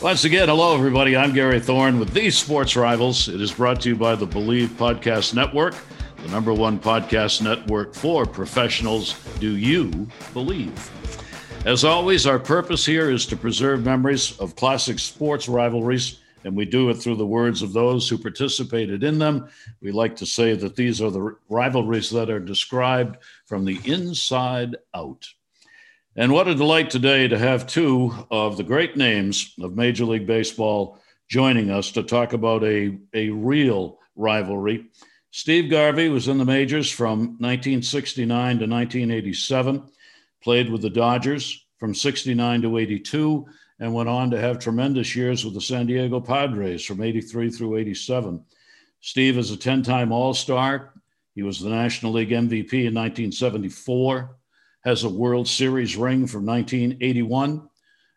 Once again, hello, everybody. I'm Gary Thorne with these sports rivals. It is brought to you by the Believe Podcast Network, the number one podcast network for professionals. Do you believe? As always, our purpose here is to preserve memories of classic sports rivalries, and we do it through the words of those who participated in them. We like to say that these are the rivalries that are described from the inside out. And what a delight today to have two of the great names of Major League Baseball joining us to talk about a, a real rivalry. Steve Garvey was in the majors from 1969 to 1987, played with the Dodgers from 69 to 82, and went on to have tremendous years with the San Diego Padres from 83 through 87. Steve is a 10 time All Star. He was the National League MVP in 1974 has a World Series ring from 1981,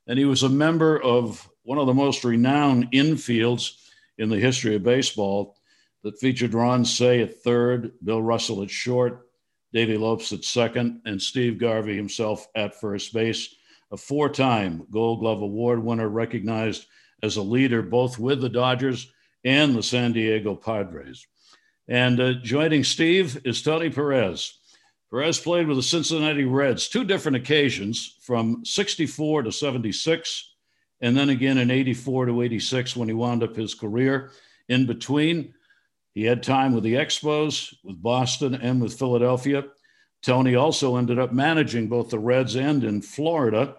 and he was a member of one of the most renowned infields in the history of baseball that featured Ron Cey at third, Bill Russell at short, Davey Lopes at second, and Steve Garvey himself at first base, a four time Gold Glove Award winner recognized as a leader both with the Dodgers and the San Diego Padres. And uh, joining Steve is Tony Perez. Perez played with the Cincinnati Reds two different occasions from 64 to 76, and then again in 84 to 86 when he wound up his career. In between, he had time with the Expos, with Boston, and with Philadelphia. Tony also ended up managing both the Reds and in Florida.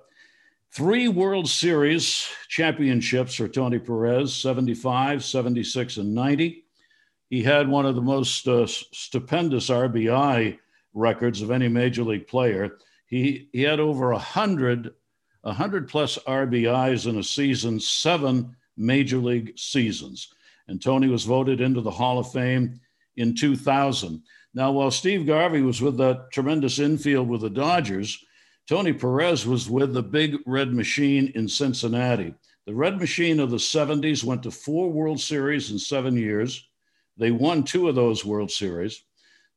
Three World Series championships for Tony Perez 75, 76, and 90. He had one of the most uh, stupendous RBI records of any major league player. He, he had over 100, 100 plus RBIs in a season, seven major league seasons. And Tony was voted into the Hall of Fame in 2000. Now, while Steve Garvey was with that tremendous infield with the Dodgers, Tony Perez was with the big red machine in Cincinnati. The red machine of the 70s went to four World Series in seven years. They won two of those World Series.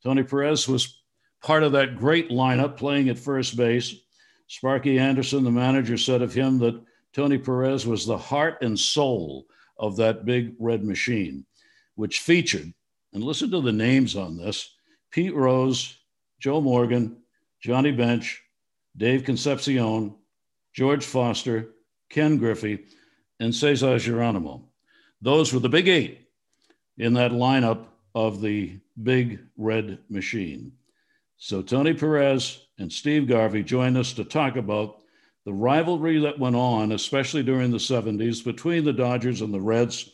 Tony Perez was part of that great lineup playing at first base. Sparky Anderson, the manager, said of him that Tony Perez was the heart and soul of that big red machine, which featured, and listen to the names on this Pete Rose, Joe Morgan, Johnny Bench, Dave Concepcion, George Foster, Ken Griffey, and Cesar Geronimo. Those were the big eight in that lineup of the big red machine. So Tony Perez and Steve Garvey join us to talk about the rivalry that went on, especially during the 70s, between the Dodgers and the Reds.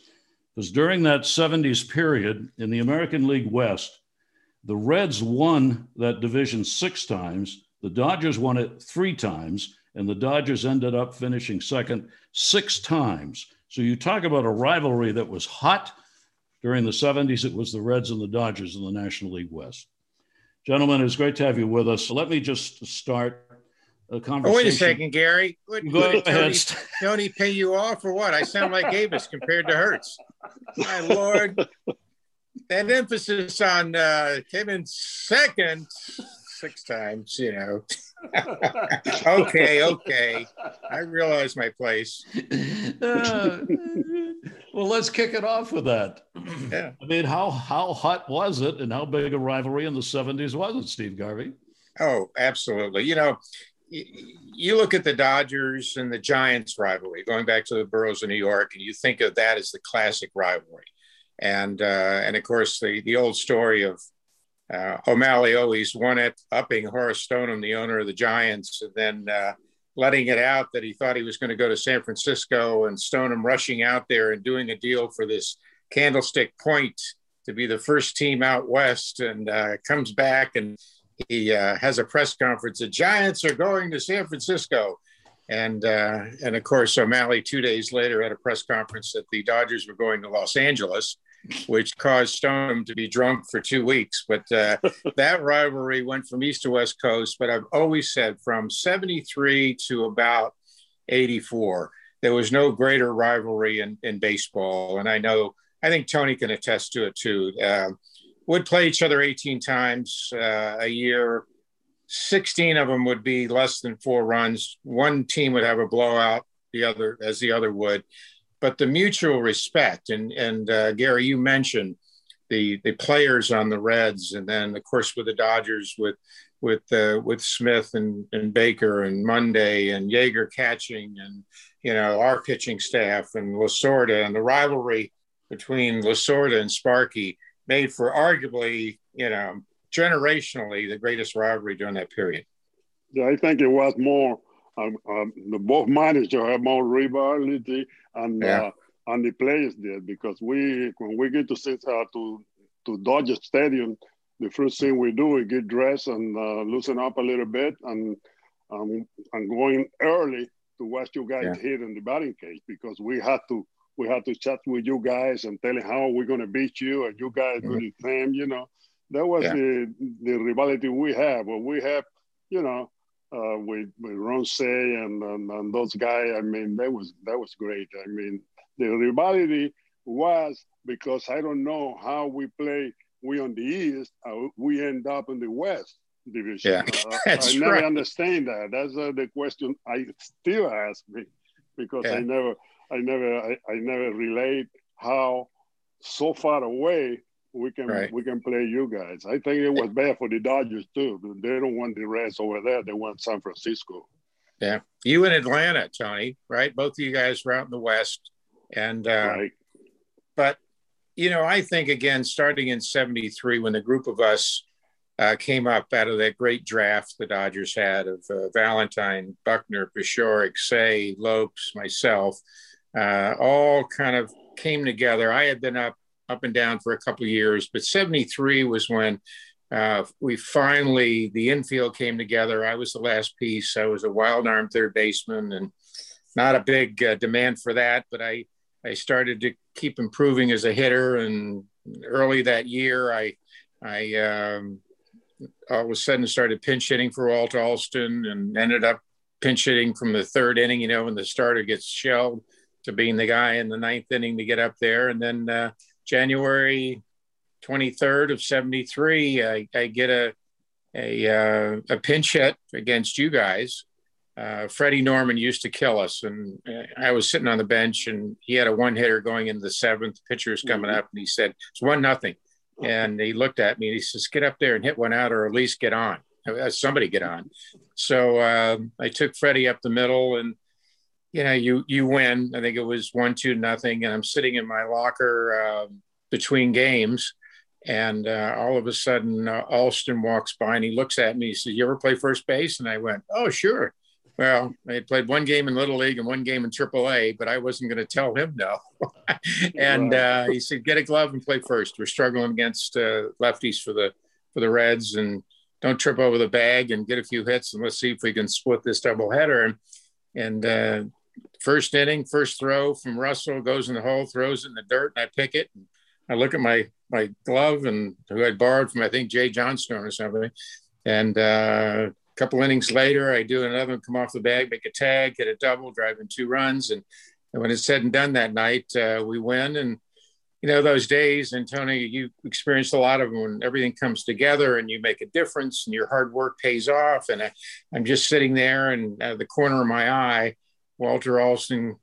Because during that 70s period in the American League West, the Reds won that division six times, the Dodgers won it three times, and the Dodgers ended up finishing second six times. So you talk about a rivalry that was hot during the 70s, it was the Reds and the Dodgers in the National League West. Gentlemen, it's great to have you with us. let me just start a conversation. Oh, wait a second, Gary. What, Go ahead. Tony, Tony pay you off or what? I sound like Avis compared to Hertz. My Lord. That emphasis on uh, came in second six times, you know. okay, okay. I realize my place. Uh, well, let's kick it off with that. Yeah. I mean, how how hot was it, and how big a rivalry in the '70s was it, Steve Garvey? Oh, absolutely. You know, you look at the Dodgers and the Giants rivalry, going back to the boroughs of New York, and you think of that as the classic rivalry. And uh, and of course, the the old story of uh, O'Malley always one up upping Horace Stoneham, the owner of the Giants, and then uh, letting it out that he thought he was going to go to San Francisco, and Stoneham rushing out there and doing a deal for this Candlestick Point to be the first team out west, and uh, comes back and he uh, has a press conference. The Giants are going to San Francisco. And uh, and of course, O'Malley two days later at a press conference that the Dodgers were going to Los Angeles, which caused Stoneham to be drunk for two weeks. But uh, that rivalry went from east to west coast. But I've always said from 73 to about 84, there was no greater rivalry in, in baseball. And I know, I think Tony can attest to it too. Uh, would play each other 18 times uh, a year. 16 of them would be less than four runs. One team would have a blowout the other as the other would, but the mutual respect. And and uh, Gary, you mentioned the the players on the Reds, and then of course with the Dodgers with with uh, with Smith and, and Baker and Monday and Yeager catching and you know our pitching staff and Lasorda and the rivalry between Lasorda and Sparky made for arguably you know generationally the greatest rivalry during that period. Yeah, I think it was more. Um, um, the both managers have more rivalry and yeah. uh, and the players did because we when we get to sit uh, to to Dodger Stadium the first thing we do is get dressed and uh, loosen up a little bit and um, and going early to watch you guys yeah. hit in the batting cage because we had to we had to chat with you guys and tell how we're going to beat you and you guys mm-hmm. do the same you know that was yeah. the the rivalry we have but we have you know uh, with with Ron Cey and, and, and those guys I mean that was that was great I mean the rivalry was because I don't know how we play we on the east, uh, we end up in the west division. Yeah, uh, I never right. understand that. That's uh, the question I still ask me because yeah. I never, I never, I, I, never relate how so far away we can right. we can play you guys. I think it was bad for the Dodgers too. They don't want the Reds over there. They want San Francisco. Yeah, you in Atlanta, Tony, right? Both of you guys were out in the West, and uh, right. but you know, I think again, starting in 73, when the group of us uh, came up out of that great draft the Dodgers had of uh, Valentine, Buckner, Paciorek, Cey, Lopes, myself, uh, all kind of came together. I had been up up and down for a couple years, but 73 was when uh, we finally, the infield came together. I was the last piece. I was a wild arm third baseman and not a big uh, demand for that, but I, I started to keep improving as a hitter. And early that year, I, I um, all of a sudden started pinch hitting for Walter Alston and ended up pinch hitting from the third inning, you know, when the starter gets shelled to being the guy in the ninth inning to get up there. And then uh, January 23rd of 73, I, I get a, a, uh, a pinch hit against you guys uh, Freddie Norman used to kill us. And I was sitting on the bench and he had a one hitter going into the seventh. Pitcher Pitcher's coming mm-hmm. up and he said, It's one nothing. And he looked at me and he says, Get up there and hit one out or at least get on. Uh, somebody get on. So uh, I took Freddie up the middle and you know, you you win. I think it was one two nothing, and I'm sitting in my locker uh, between games, and uh, all of a sudden, uh, Alston walks by and he looks at me. He says, "You ever play first base?" And I went, "Oh, sure." Well, I had played one game in Little League and one game in AAA, but I wasn't going to tell him no. and uh, he said, "Get a glove and play first. We're struggling against uh, lefties for the for the Reds, and don't trip over the bag and get a few hits, and let's see if we can split this doubleheader." And and uh, first inning, first throw from Russell goes in the hole, throws it in the dirt, and I pick it. And I look at my my glove and who I borrowed from I think Jay Johnstone or something, and uh, a couple innings later, I do another one, come off the bag, make a tag, get a double, drive in two runs. And, and when it's said and done that night, uh, we win. And, you know, those days, and Tony, you experienced a lot of them when everything comes together and you make a difference and your hard work pays off. And I, am just sitting there and out of the corner of my eye, Walter Alston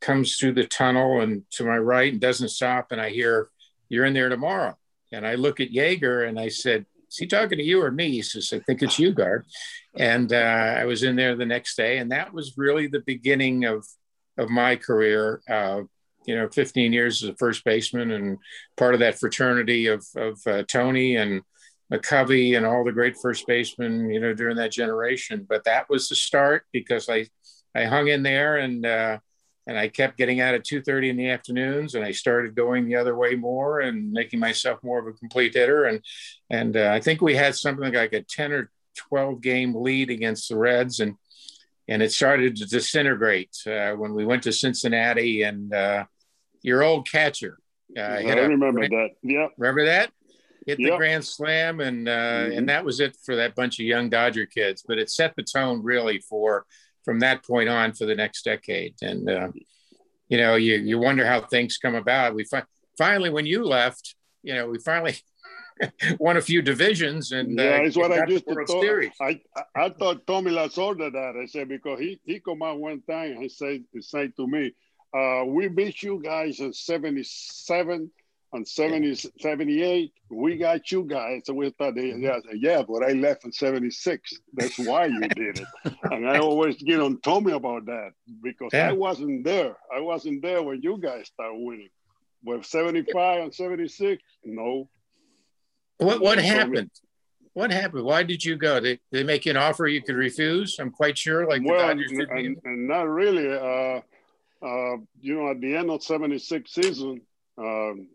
comes through the tunnel and to my right and doesn't stop. And I hear, You're in there tomorrow. And I look at Yeager and I said, is he talking to you or me? He says, I think it's you, Garv. And uh, I was in there the next day, and that was really the beginning of of my career. Uh, you know, 15 years as a first baseman, and part of that fraternity of of uh, Tony and McCovey and all the great first basemen, you know, during that generation. But that was the start because I I hung in there and uh, and I kept getting out at 2:30 in the afternoons, and I started going the other way more and making myself more of a complete hitter. And and uh, I think we had something like a 10 or 12 game lead against the Reds, and and it started to disintegrate uh, when we went to Cincinnati. And uh, your old catcher, uh, I remember that. Yeah, remember that? Hit yep. the grand slam, and uh, mm-hmm. and that was it for that bunch of young Dodger kids. But it set the tone really for from that point on for the next decade. And uh, you know, you you wonder how things come about. We fi- finally, when you left, you know, we finally won a few divisions and yeah, uh, it's what I used to thought. I, I thought Tommy Lasorda that I said because he he come out one time and he said he said to me, uh, "We beat you guys in '77." On 70, yeah. 78, we got you guys. So we thought, they, yeah, yeah, but I left in 76. That's why you did it. and I always get on Tommy about that because yeah. I wasn't there. I wasn't there when you guys started winning. With 75 and 76, no. What what happened? What happened? Why did you go? Did they make you an offer you could refuse? I'm quite sure, like well, and, and, not really. Uh, uh, you know, at the end of 76 season, um,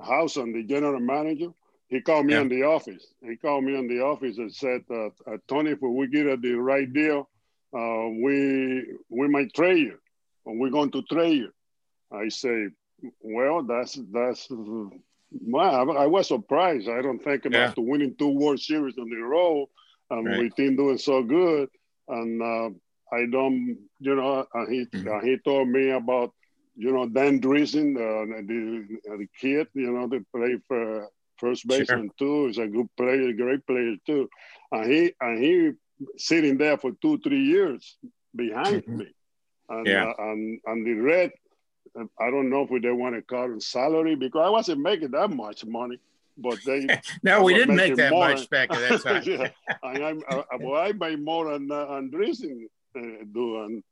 Howsam, the general manager, he called me yeah. in the office. He called me in the office and said, uh, uh Tony, if we get the right deal, uh, we we might trade you, or we're going to trade you. I say, well, that's that's. Well, I was surprised. I don't think about yeah. winning two World Series in a row, and right. we team doing so good. And uh, I don't, you know, and he mm-hmm. he told me about, you know, Dan Driessen, uh, the, the kid, you know, they play for first baseman sure. too. He's a good player, great player too. And he and he sitting there for two, three years behind mm-hmm. me. And, yeah. Uh, and and the red I don't know if they want to call it salary because I wasn't making that much money. But they no, we didn't make that more. much back at that time. yeah, I, I, I, well, I made more than uh, Driessen uh, do, and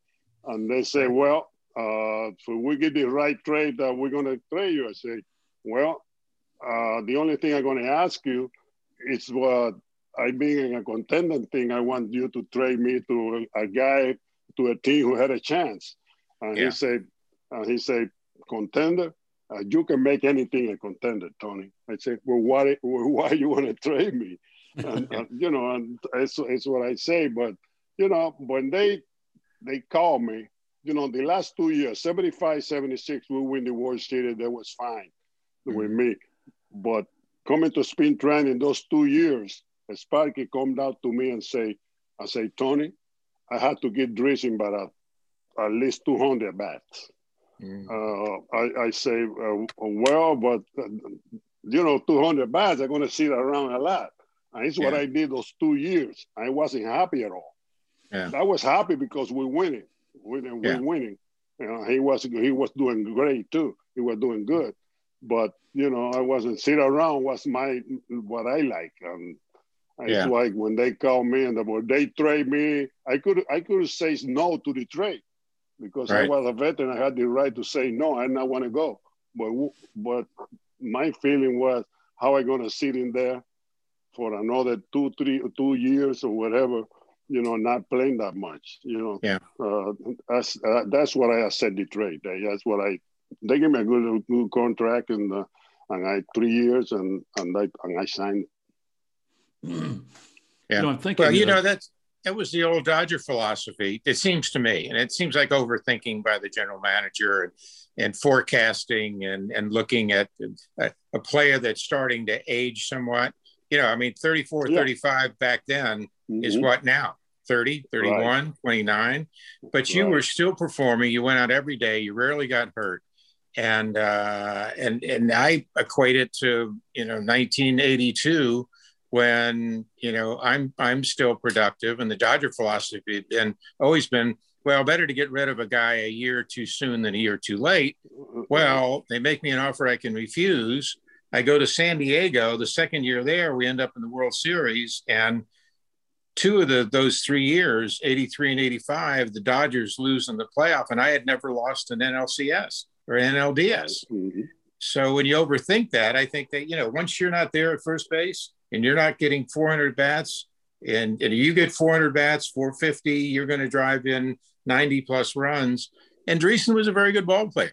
and they say, well, uh, so we get the right trade that we're going to trade you. I say, well, uh, the only thing I'm going to ask you is what I being a contender thing. I want you to trade me to a, guy to a team who had a chance. And yeah. he said, uh, he said, contender? Uh, you can make anything a contender, Tony. I said, well, why, why you want to trade me? And, uh, you know, and it's, it's what I say. But, you know, when they they call me, you know, the last two years, 75, 76, we win the World Series, that was fine mm-hmm. with me. But coming to spring training those two years, Sparky come out to me and say, I say, Tony, I had to get dressing by at least 200 bats. Mm. Uh, I, I, say, uh, well, but uh, you know, 200 bats are going to sit around a lot. And it's yeah. what I did those two years. I wasn't happy at all. Yeah. I was happy because we're we're yeah. winning. You know, he was he was doing great too. He was doing good, but you know, I wasn't sit around. Was my what I like. And it's yeah. like when they call me and they trade me, I could I could say no to the trade because right. I was a veteran. I had the right to say no. I not want to go. But but my feeling was how I gonna sit in there for another two, three, two years or whatever. You know, not playing that much. You know, yeah. Uh, that's uh, that's what I said the trade. That's what I. They gave me a good good contract and uh, and I three years and and I and I signed. Mm. Yeah, you know, I'm thinking. Well, you know that's that was the old Dodger philosophy. It seems to me, and it seems like overthinking by the general manager and, and forecasting and, and looking at a, a player that's starting to age somewhat. You know, I mean, 34, yeah. 35 back then mm-hmm. is what now? 30, 31, right. 29. But you right. were still performing. You went out every day. You rarely got hurt. And uh, and and I equate it to you know 1982 when you know I'm I'm still productive, and the Dodger philosophy had been always been well better to get rid of a guy a year too soon than a year too late. Well, they make me an offer I can refuse. I go to San Diego. The second year there, we end up in the World Series, and two of the those three years, 83 and 85, the Dodgers lose in the playoff, and I had never lost an NLCS or NLDS. Mm-hmm. So when you overthink that, I think that you know once you're not there at first base, and you're not getting 400 bats, and, and you get 400 bats, 450, you're going to drive in 90 plus runs. And Driessen was a very good ball player.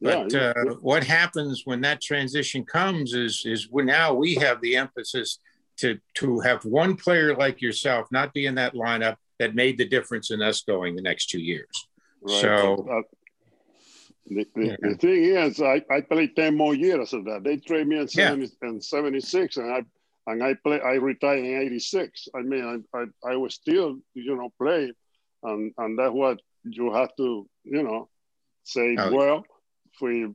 But yeah, uh, what happens when that transition comes is is now we have the emphasis to to have one player like yourself not be in that lineup that made the difference in us going the next two years. Right. So. Uh, the, the, yeah. the, thing is, I, I played 10 more years of that. They traded me in, 70, yeah. in 76, and I and I play. I retired in '86. I mean, I, I, I was still, you know, play, and and that's what you have to, you know, say. Oh. Well, if we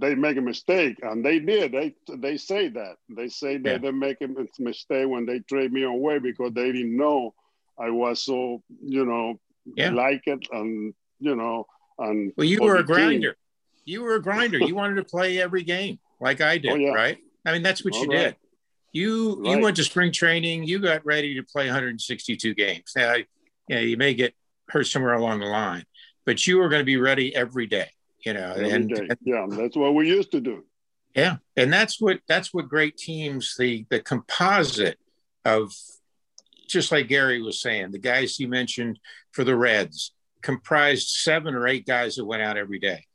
they make a mistake, and they did. They they say that they say that yeah. they make a mistake when they trade me away because they didn't know I was so you know yeah. like it and you know and well you were a grinder. Team. You were a grinder. you wanted to play every game like I did, oh, yeah. right? I mean that's what All you right. did. You right. you went to spring training. You got ready to play 162 games. Now, you, know, you may get hurt somewhere along the line, but you were going to be ready every day you know and, and, yeah that's what we used to do. Yeah and that's what that's what great teams the the composite of just like gary was saying the guys he mentioned for the reds comprised seven or eight guys that went out every day.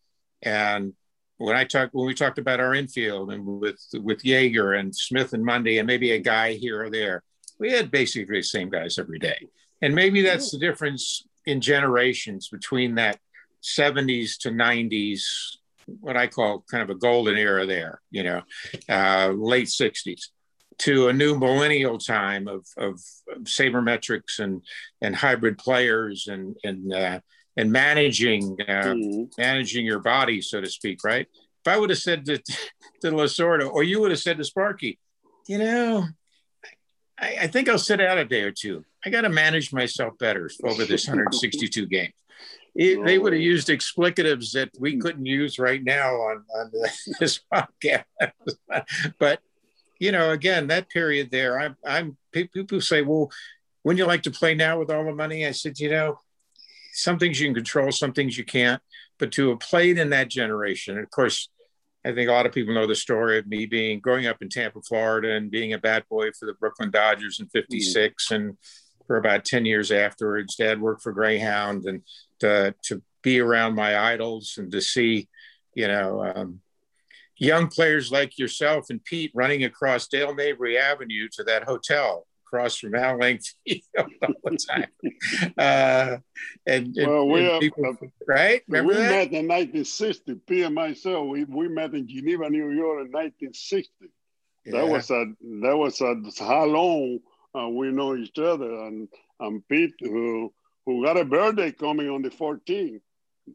And when i talked when we talked about our infield and with with Yeager and smith and monday and maybe a guy here or there we had basically the same guys every day. And maybe that's the difference in generations between that 70s to 90s, what I call kind of a golden era there, you know, uh, late 60s to a new millennial time of, of, sabermetrics and, and hybrid players and, and, uh, and managing, uh, mm. managing your body, so to speak, right? If I would have said to, to Lasorda, or you would have said to Sparky, you know, I, I think I'll sit out a day or two. I got to manage myself better over this 162 games it, they would have used explicatives that we couldn't use right now on, on this podcast. but you know, again, that period there, I'm, I'm people say, well, wouldn't you like to play now with all the money? I said, you know, some things you can control, some things you can't. But to have played in that generation, and of course, I think a lot of people know the story of me being growing up in Tampa, Florida, and being a bat boy for the Brooklyn Dodgers in '56, mm-hmm. and for about 10 years afterwards. Dad worked for Greyhound and to, to be around my idols and to see, you know, um, young players like yourself and Pete running across Dale Mabry Avenue to that hotel across from Al Lang Field all the time. Uh, and, and, well, we and people, uh, right? Remember we that? met in 1960. Pete and myself, we, we met in Geneva, New York in 1960. Yeah. That was a that was a how long uh, we know each other. And, and Pete, who who got a birthday coming on the 14th.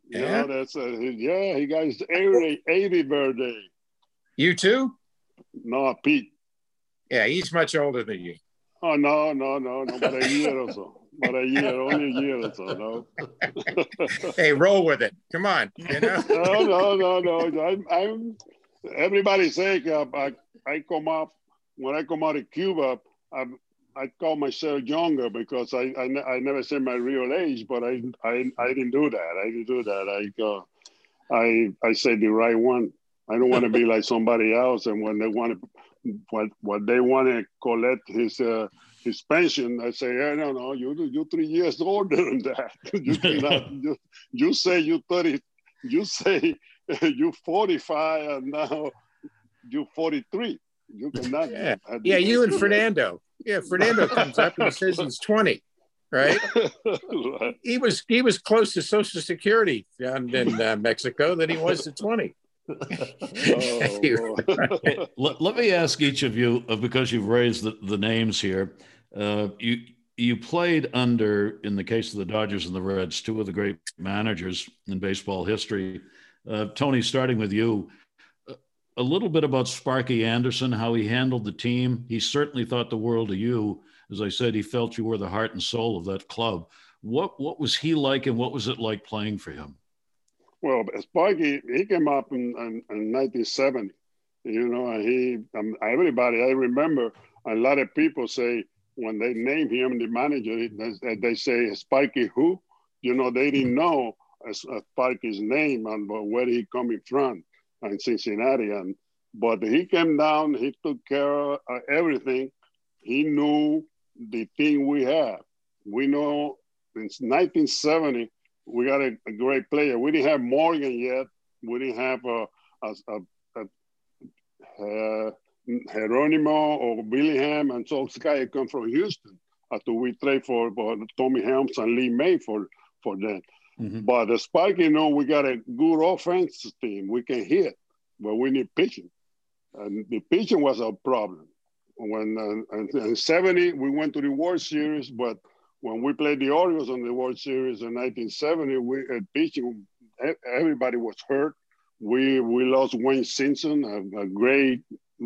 Yeah, that's a, yeah. He got his 80, 80 birthday. You too? No, Pete. Yeah, he's much older than you. Oh no, no, no, no, but a year or so. But a year, only a year or so, no. hey, roll with it. Come on. You know? no, no, no, no. I'm, I'm everybody say uh, I, I come up when I come out of Cuba, I'm, I call myself younger because I, I, I never said my real age, but I, I, I didn't do that. I didn't do that. I, uh, I, I said the right one. I don't want to be like somebody else. And when they want to, what, what they want to collect his, uh, his pension, I say, I don't know, you, you three years older than that. you, cannot, you, you say you 30, you say you 45 and now you 43. You cannot. Yeah, yeah you and Fernando. Yeah, Fernando comes up and says he's 20, right? he was he was close to Social Security down in uh, Mexico than he was to 20. oh, let, let, me ask each of you, uh, because you've raised the, the names here. Uh, you you played under, in the case of the Dodgers and the Reds, two of the great managers in baseball history. Uh, Tony, starting with you, a little bit about Sparky Anderson, how he handled the team. He certainly thought the world of you. As I said, he felt you were the heart and soul of that club. What what was he like, and what was it like playing for him? Well, Sparky, he came up in, in, in 1970. You know, he um, everybody I remember. A lot of people say when they name him the manager, they, they say Sparky who. You know, they didn't know Sparky's name and where he coming from in Cincinnati. And but he came down, he took care of uh, everything. He knew the thing we have. We know since 1970 we got a, a, great player. We didn't have Morgan yet. We didn't have a, a, a, a uh, Geronimo or Billingham, and so this guy come from Houston after we trade for, for Tommy Helms and Lee May for for them. Mm-hmm. But the Spike, you know, we got a good offense team. We can hit, but we need pitching. And the pitching was a problem. When uh, in 70, we went to the World Series, but when we played the Orioles on the World Series in 1970, we had pitching, everybody was hurt. we we lost Wayne Simpson, a, a great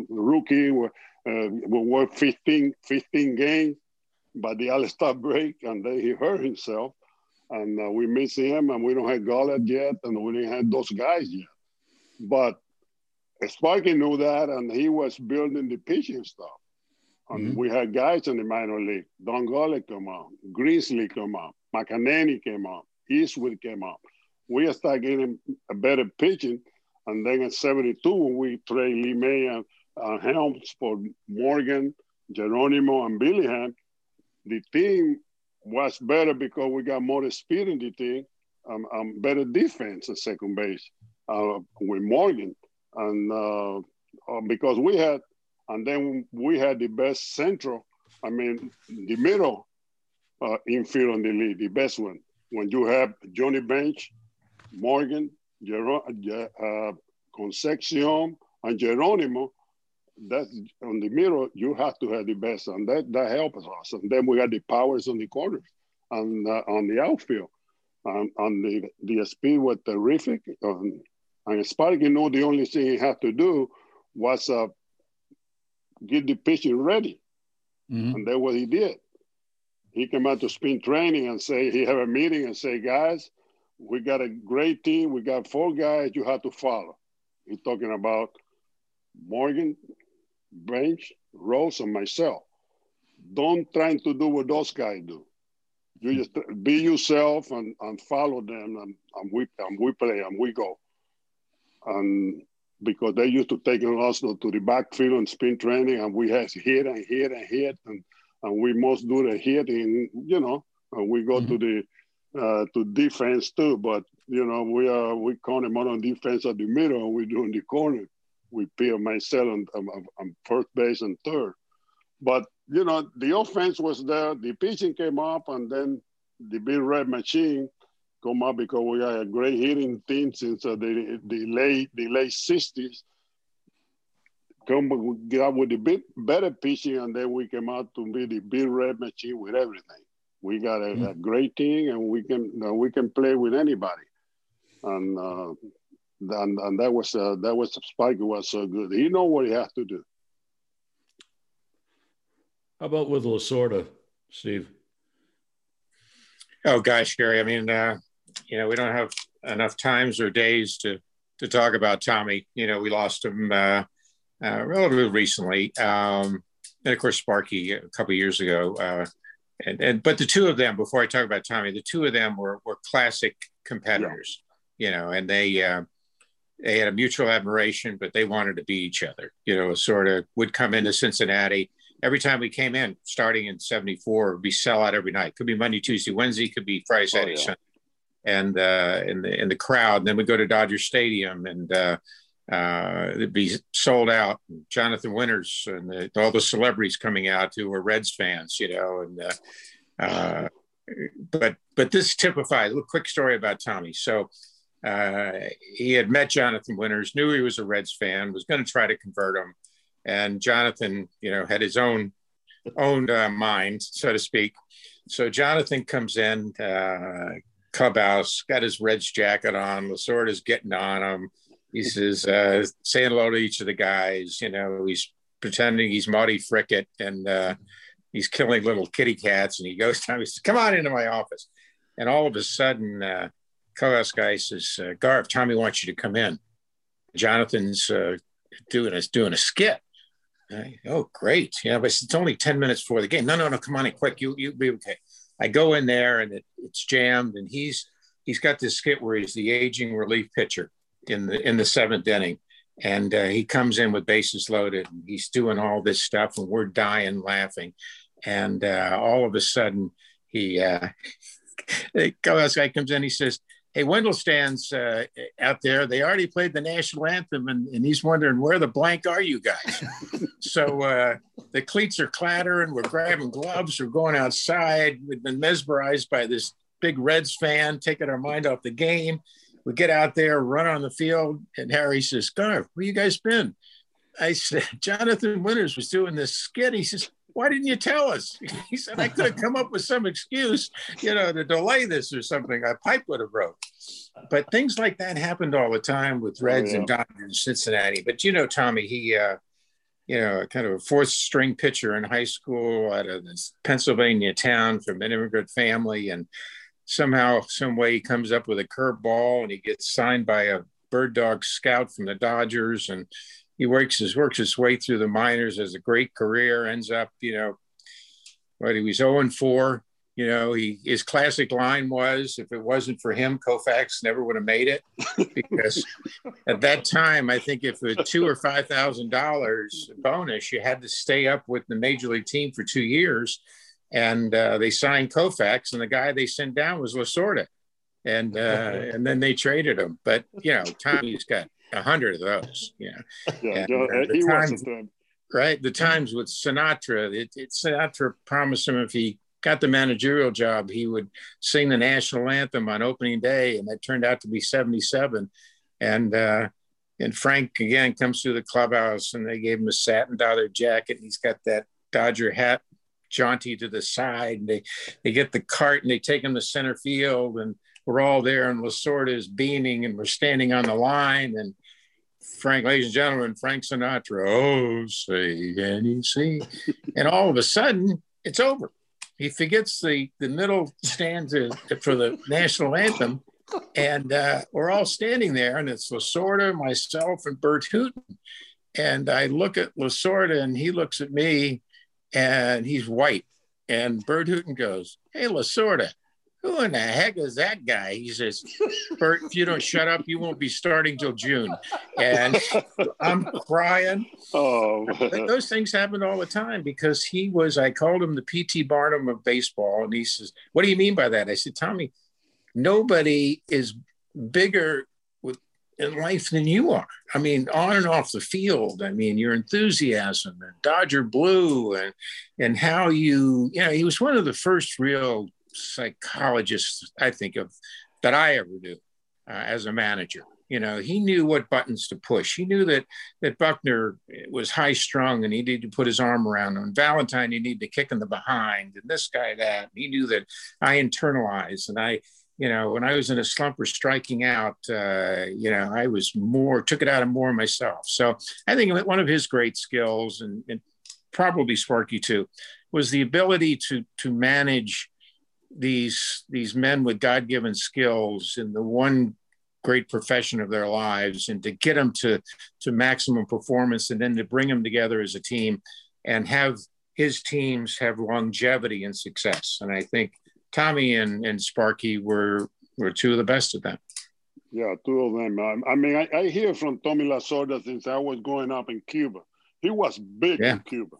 rookie. Uh, we won 15, 15 games by the All-Star break, and then he hurt himself. And uh, we miss him, and we don't have Gullett yet, and we didn't have those guys yet. But Sparky knew that, and he was building the pitching stuff. And mm-hmm. we had guys in the minor league. Don Gullett came up, Grimsley came up, McEnaney came up, Eastwick came up. We started getting a better pitching. And then in 72, we trade Lee May and uh, Helms for Morgan, Geronimo, and Billy Billingham, the team was better because we got more speed in the team, um, um, better defense at second base uh, with Morgan. And uh, uh, because we had, and then we had the best central, I mean, the middle uh, infield in the league, the best one. When you have Johnny Bench, Morgan, Ger- uh, Concepcion, and Geronimo, that's on the middle, you have to have the best, and that that helps us. And then we got the powers on the corners and uh, on the outfield. Um, and the the speed was terrific. Um, and Sparky knew the only thing he had to do was uh, get the pitching ready, mm-hmm. and that's what he did. He came out to spin training and say he had a meeting and say, guys, we got a great team. We got four guys you have to follow. He's talking about Morgan, Bench, Rose, and myself. Don't try to do what those guys do. You just be yourself and, and follow them, and, and we and we play and we go. And because they used to take us to the backfield and spin training, and we had hit and hit and hit, and, and we must do the hitting, you know, and we go mm-hmm. to the uh, to defense too. But you know, we are we count them out on defense at the middle, and we do in the corner we Pio myself on, on, on first base and third. But you know, the offense was there. The pitching came up, and then the big red machine come up because we got a great hitting team since uh, the the late the late sixties. Come get up with the bit better pitching, and then we came out to be the big red machine with everything. We got a, mm-hmm. a great team, and we can uh, we can play with anybody. And uh, and, and that was uh, that was Spike was so good. He know what he has to do. How about with Lasorda, Steve? Oh gosh, Gary. I mean, uh, you know, we don't have enough times or days to to talk about Tommy. You know, we lost him uh, uh, relatively recently, um, and of course Sparky a couple years ago. Uh, and, and but the two of them, before I talk about Tommy, the two of them were were classic competitors. Yeah. You know, and they uh, they had a mutual admiration, but they wanted to be each other. You know, sort of would come into Cincinnati every time we came in, starting in '74, we sell out every night. Could be Monday, Tuesday, Wednesday. Could be Friday, oh, Saturday, oh, yeah. Sunday. And uh, in the in the crowd, and then we go to Dodger Stadium, and uh, uh, it'd be sold out. Jonathan Winters and the, all the celebrities coming out who were Reds fans, you know, and uh, uh, but but this typifies a little quick story about Tommy. So uh, he had met Jonathan Winters, knew he was a Reds fan, was going to try to convert him, and Jonathan, you know, had his own own uh, mind, so to speak. So Jonathan comes in, uh, clubhouse, got his Reds jacket on. Lasorda's getting on him. He says, uh, saying hello to each of the guys. You know, he's pretending he's Maudie Frickert and uh, he's killing little kitty cats. And he goes down, he says, Come on into my office. And all of a sudden, uh, co-house guy says, uh, Garv, Tommy wants you to come in. Jonathan's uh, doing a doing a skit. I, oh, great! Yeah, but it's only ten minutes before the game. No, no, no, come on in quick. You you be okay. I go in there and it, it's jammed, and he's he's got this skit where he's the aging relief pitcher in the in the seventh inning, and uh, he comes in with bases loaded, and he's doing all this stuff, and we're dying laughing, and uh, all of a sudden he uh, the guy comes in, he says, hey, Wendelstedt's uh, out there. They already played the national anthem, and, and he's wondering where the blank are you guys? so uh, the cleats are clattering. We're grabbing gloves. We're going outside. We've been mesmerized by this big Reds fan, taking our mind off the game. We get out there, run on the field, and Harry says, "Garv, where you guys been?" I said, Jonathan Winters was doing this skit. He says, why didn't you tell us? He said, I could have come up with some excuse, you know, to delay this or something. A pipe would have broke. But things like that happened all the time with oh, Reds oh, yeah. and Dodgers, in Cincinnati. But you know, Tommy, he, uh, you know, kind of a fourth string pitcher in high school out of this Pennsylvania town from an immigrant family. And somehow, some way he comes up with a curveball and he gets signed by a bird dog scout from the Dodgers. And he works his works his way through the minors, has a great career, ends up, you know, what he was 0 and 4. You know, he his classic line was, "If it wasn't for him, Koufax never would have made it." Because at that time, I think if it two or five thousand dollars bonus, you had to stay up with the major league team for two years, and uh, they signed Koufax, and the guy they sent down was Lasorda, and uh, and then they traded him. But you know, Tommy's got a hundred of those. You know, yeah, and, uh, he right. The times with Sinatra, it, it, Sinatra promised him if he got the managerial job, he would sing the national anthem on opening day, and that turned out to be '77. And uh, and Frank again comes through the clubhouse, and they gave him a satin Dodger jacket. And he's got that Dodger hat jaunty to the side, and they they get the cart and they take him to center field, and we're all there, and Lasorda is beaming, and we're standing on the line, and Frank, ladies and gentlemen, Frank Sinatra, oh, say can you see? and all of a sudden, it's over. He forgets the, the middle stanza for the national anthem. And uh, we're all standing there, and it's Lasorda, myself, and Burt Hooton. And I look at Lasorda, and he looks at me, and he's white. And Burt Hooton goes, Hey, Lasorda, who in the heck is that guy? He says, Burt, if you don't shut up, you won't be starting till June. And I'm crying. Oh, those things happened all the time because he was, I called him the P.T. Barnum of baseball. And he says, What do you mean by that? I said, Tommy, nobody is bigger with, in life than you are. I mean, on and off the field. I mean, your enthusiasm and Dodger Blue and, and how you, you know, he was one of the first real psychologist I think of that I ever knew uh, as a manager. You know, he knew what buttons to push. He knew that that Buckner was high strung and he needed to put his arm around him. Valentine, he needed to kick in the behind, and this guy that. And he knew that I internalized, and I, you know, when I was in a slump or striking out, uh, you know, I was more took it out of more myself. So I think one of his great skills, and, and probably Sparky too, was the ability to to manage these these men with god-given skills in the one great profession of their lives and to get them to to maximum performance and then to bring them together as a team and have his teams have longevity and success. And i think tommy and, and sparky were were two of the best of them. Yeah two of them. I, mean I, I hear from tommy lasorda since i was growing up in cuba. He was big yeah. in cuba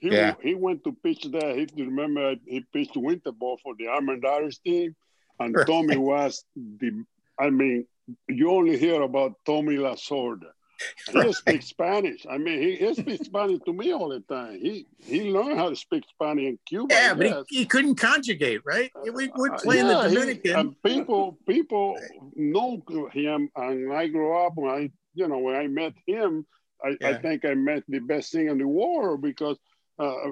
he, yeah. he went to pitch there. He remember he pitched winter ball for the Almendares team, and right. Tommy was the. I mean, you only hear about Tommy Lasorda. He right. speaks Spanish. I mean, he, he speaks Spanish to me all the time. He he learned how to speak Spanish in Cuba. Yeah, but he, he, couldn't conjugate, right? We would play uh, yeah, the Dominican. He, and people people know him, and I grew up when I you know when I met him. I, yeah. I think I met the best thing in the world because uh,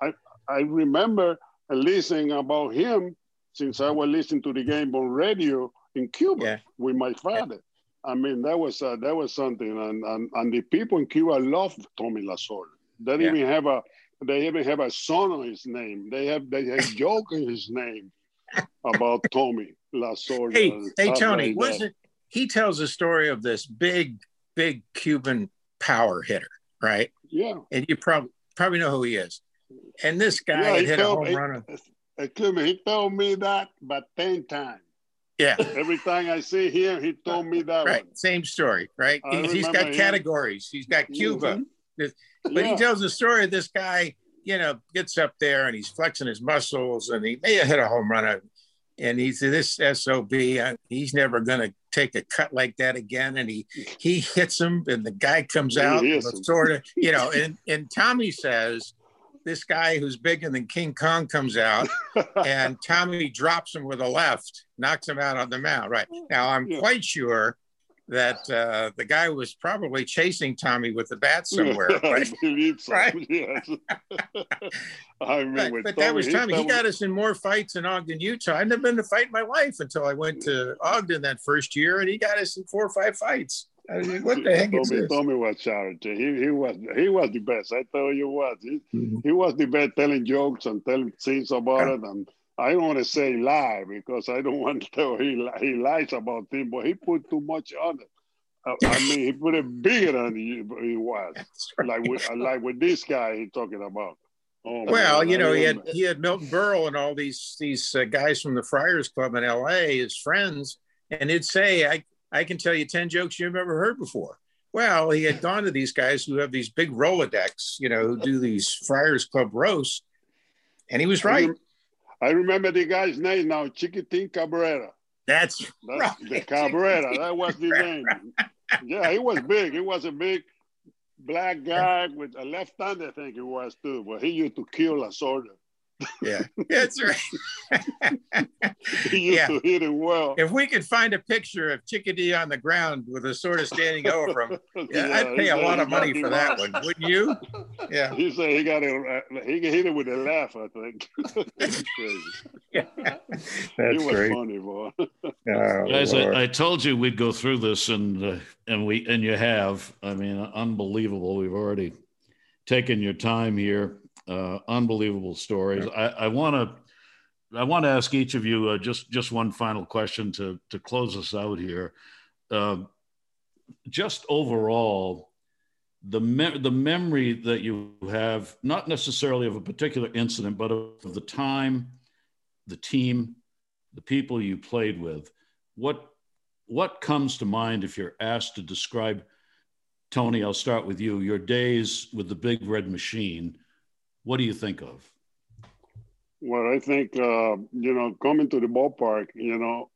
I, I remember listening about him since I was listening to the game on radio in Cuba yeah. with my father. Yeah. I mean, that was uh, that was something, and, and and the people in Cuba love Tommy Lasorda. They yeah. even have a they even have a song on his name. They have they have joke in his name about Tommy Lasorda. Hey, hey, Tony, like wasn't he tells a story of this big, big Cuban power hitter, right? Yeah. And you probably probably know who he is. And this guy yeah, hit a home run. Excuse me, he told me that about 10 times. Yeah. Every time I see him, he told me that right. One. Same story, right? He's, he's got him. categories. He's got Cuba. Mm-hmm. But yeah. he tells the story of this guy, you know, gets up there and he's flexing his muscles and he may have hit a home run. And he said, this SOB, he's never going to take a cut like that again. And he he hits him, and the guy comes out, sort of, you know. And and Tommy says, this guy who's bigger than King Kong comes out, and Tommy drops him with a left, knocks him out on the mound. Right now, I'm yeah. quite sure that uh, the guy was probably chasing Tommy with the bat somewhere. Right? I believe so. Right? Yes. I remember. But, but that was Tommy. He got us in more fights in Ogden, Utah. I'd never been to fight in my life until I went to Ogden that first year, and he got us in four or five fights. I mean, what the heck Tommy, is this? Tommy was charity. He, he was he was the best. I tell you what, he, mm-hmm. he was the best telling jokes and telling things about yeah. it. And I don't want to say lie because I don't want to tell he he lies about things, but he put too much on it. Uh, I mean, he put it bigger than he, he was. Right. Like with like with this guy he's talking about. Oh, well, man, you know, he had he had Milton Berle and all these these uh, guys from the Friars Club in L.A. his friends, and he'd say, "I I can tell you ten jokes you've never heard before." Well, he had gone to these guys who have these big Rolodex, you know, who do these Friars Club roasts, and he was right. I, remember the guy's name now, Chiquitin Cabrera. That's, That's right. the Cabrera. That was the name. Yeah, he was big. He was a big black guy with a left hand, I think it was too. But he used to kill a soldier. Yeah, that's right. he used yeah. to hit it well. If we could find a picture of Chickadee on the ground with a sword of standing over him, yeah, yeah, I'd pay a lot of money for that one, wouldn't you? Yeah. He said he got it. He hit it with a laugh. I think. that's yeah. That's was great. funny, boy. Oh, Guys, I, I, told you we'd go through this, and uh, and we and you have. I mean, unbelievable. We've already taken your time here uh, unbelievable stories. I want to I want to ask each of you uh, just just one final question to to close us out here. Uh, just overall, the me- the memory that you have, not necessarily of a particular incident, but of the time, the team, the people you played with. What what comes to mind if you're asked to describe? Tony, I'll start with you. Your days with the Big Red Machine what do you think of? Well, I think, uh, you know, coming to the ballpark, you know,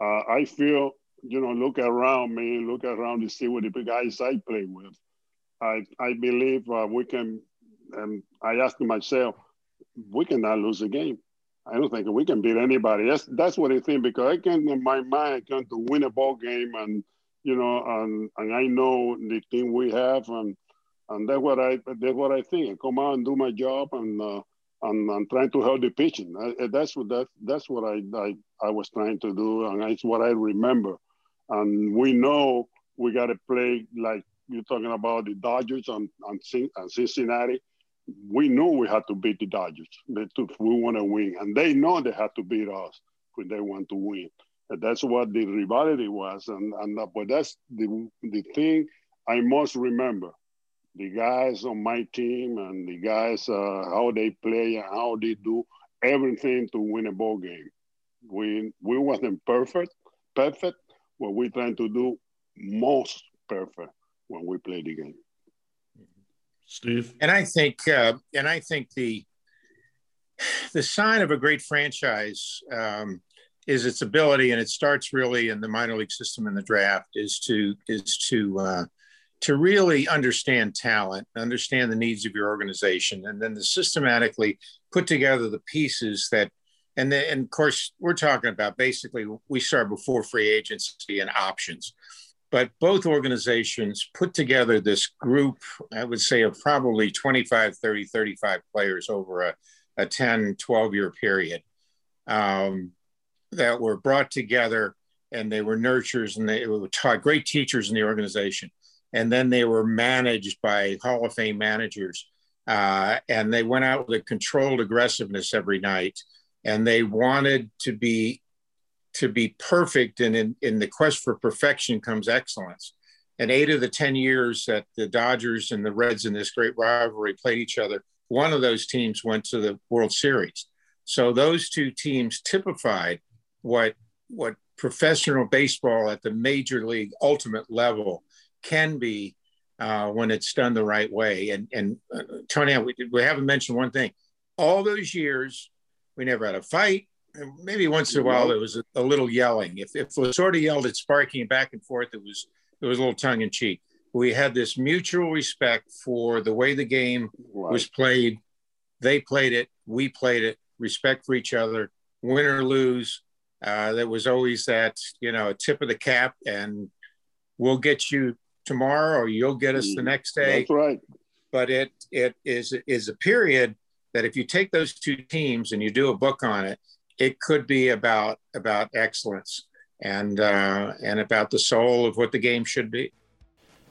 uh, I feel, you know, look around me, look around to see what the guys I play with. I, I believe uh, we can, and I asked myself, we cannot lose a game. I don't think we can beat anybody. That's that's what I think because I can in my mind I can to win a ball game and you know and and I know the team we have and and that's what I that's what I think. I come out and do my job, and uh, and I'm trying to help the pitching. I, that's what that that's what I, I I was trying to do, and that's what I remember. And we know we got to play like you're talking about the Dodgers and, and, and Cincinnati. We know we had to beat the Dodgers we want to win, and they know they had to beat us when they want to win. And that's what the rivalry was, and and but that's the the thing I must remember the guys on my team and the guys uh, how they play and how they do everything to win a ball game. We we wasn't perfect, perfect. What we trying to do most perfect when we play the game. Steve, and I think uh, and I think the the sign of a great franchise um, is its ability, and it starts really in the minor league system in the draft, is to is to uh, to really understand talent, understand the needs of your organization, and then to systematically put together the pieces that, and then, and of course, we're talking about basically we start before free agency and options. But both organizations put together this group, I would say, of probably 25, 30, 35 players over a, a 10, 12 year period um, that were brought together and they were nurtures and they were taught great teachers in the organization and then they were managed by Hall of Fame managers. Uh, and they went out with a controlled aggressiveness every night, and they wanted to be to be perfect. And in, in the quest for perfection comes excellence. And eight of the ten years that the Dodgers and the Reds in this great rivalry played each other, one of those teams went to the World Series. So those two teams typified what what professional baseball at the major league ultimate level can be uh, when it's done the right way. And, and uh, Tony, we, we haven't mentioned one thing. All those years, we never had a fight. Maybe once in a while there was a, a little yelling. If, if it was sort of yelled at sparking back and forth, it was it was a little tongue in cheek. We had this mutual respect for the way the game right. was played. They played it, we played it. Respect for each other, win or lose. Uh, there was always that you know tip of the cap and we'll get you tomorrow or you'll get us the mm, next day. That's right. But it it is is a period that if you take those two teams and you do a book on it, it could be about about excellence and uh, and about the soul of what the game should be.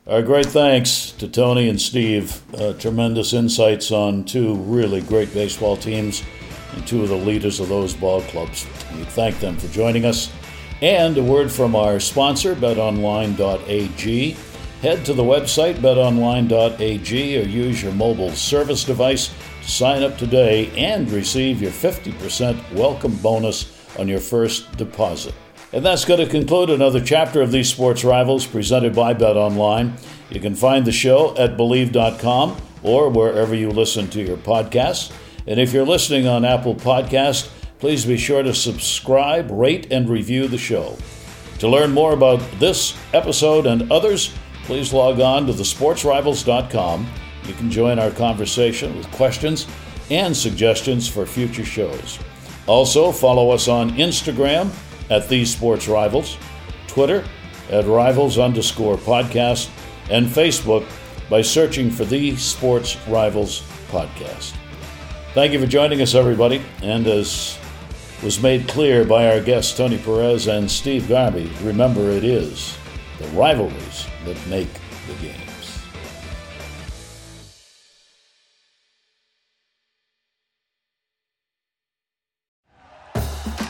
Our great thanks to Tony and Steve. Uh, tremendous insights on two really great baseball teams and two of the leaders of those ball clubs. We thank them for joining us. And a word from our sponsor, betonline.ag. Head to the website betonline.ag or use your mobile service device sign up today and receive your 50% welcome bonus on your first deposit. And that's going to conclude another chapter of these sports rivals presented by Bet Online. You can find the show at Bleav.com or wherever you listen to your podcasts. And if you're listening on Apple Podcast, please be sure to subscribe, rate, and review the show. To learn more about this episode and others, please log on to thesportsrivals.com. You can join our conversation with questions and suggestions for future shows. Also, follow us on Instagram at These Sports Rivals, Twitter at Rivals underscore podcast, and Facebook by searching for the Sports Rivals podcast. Thank you for joining us, everybody. And as was made clear by our guests Tony Perez and Steve Garvey, remember it is the rivalries that make the game.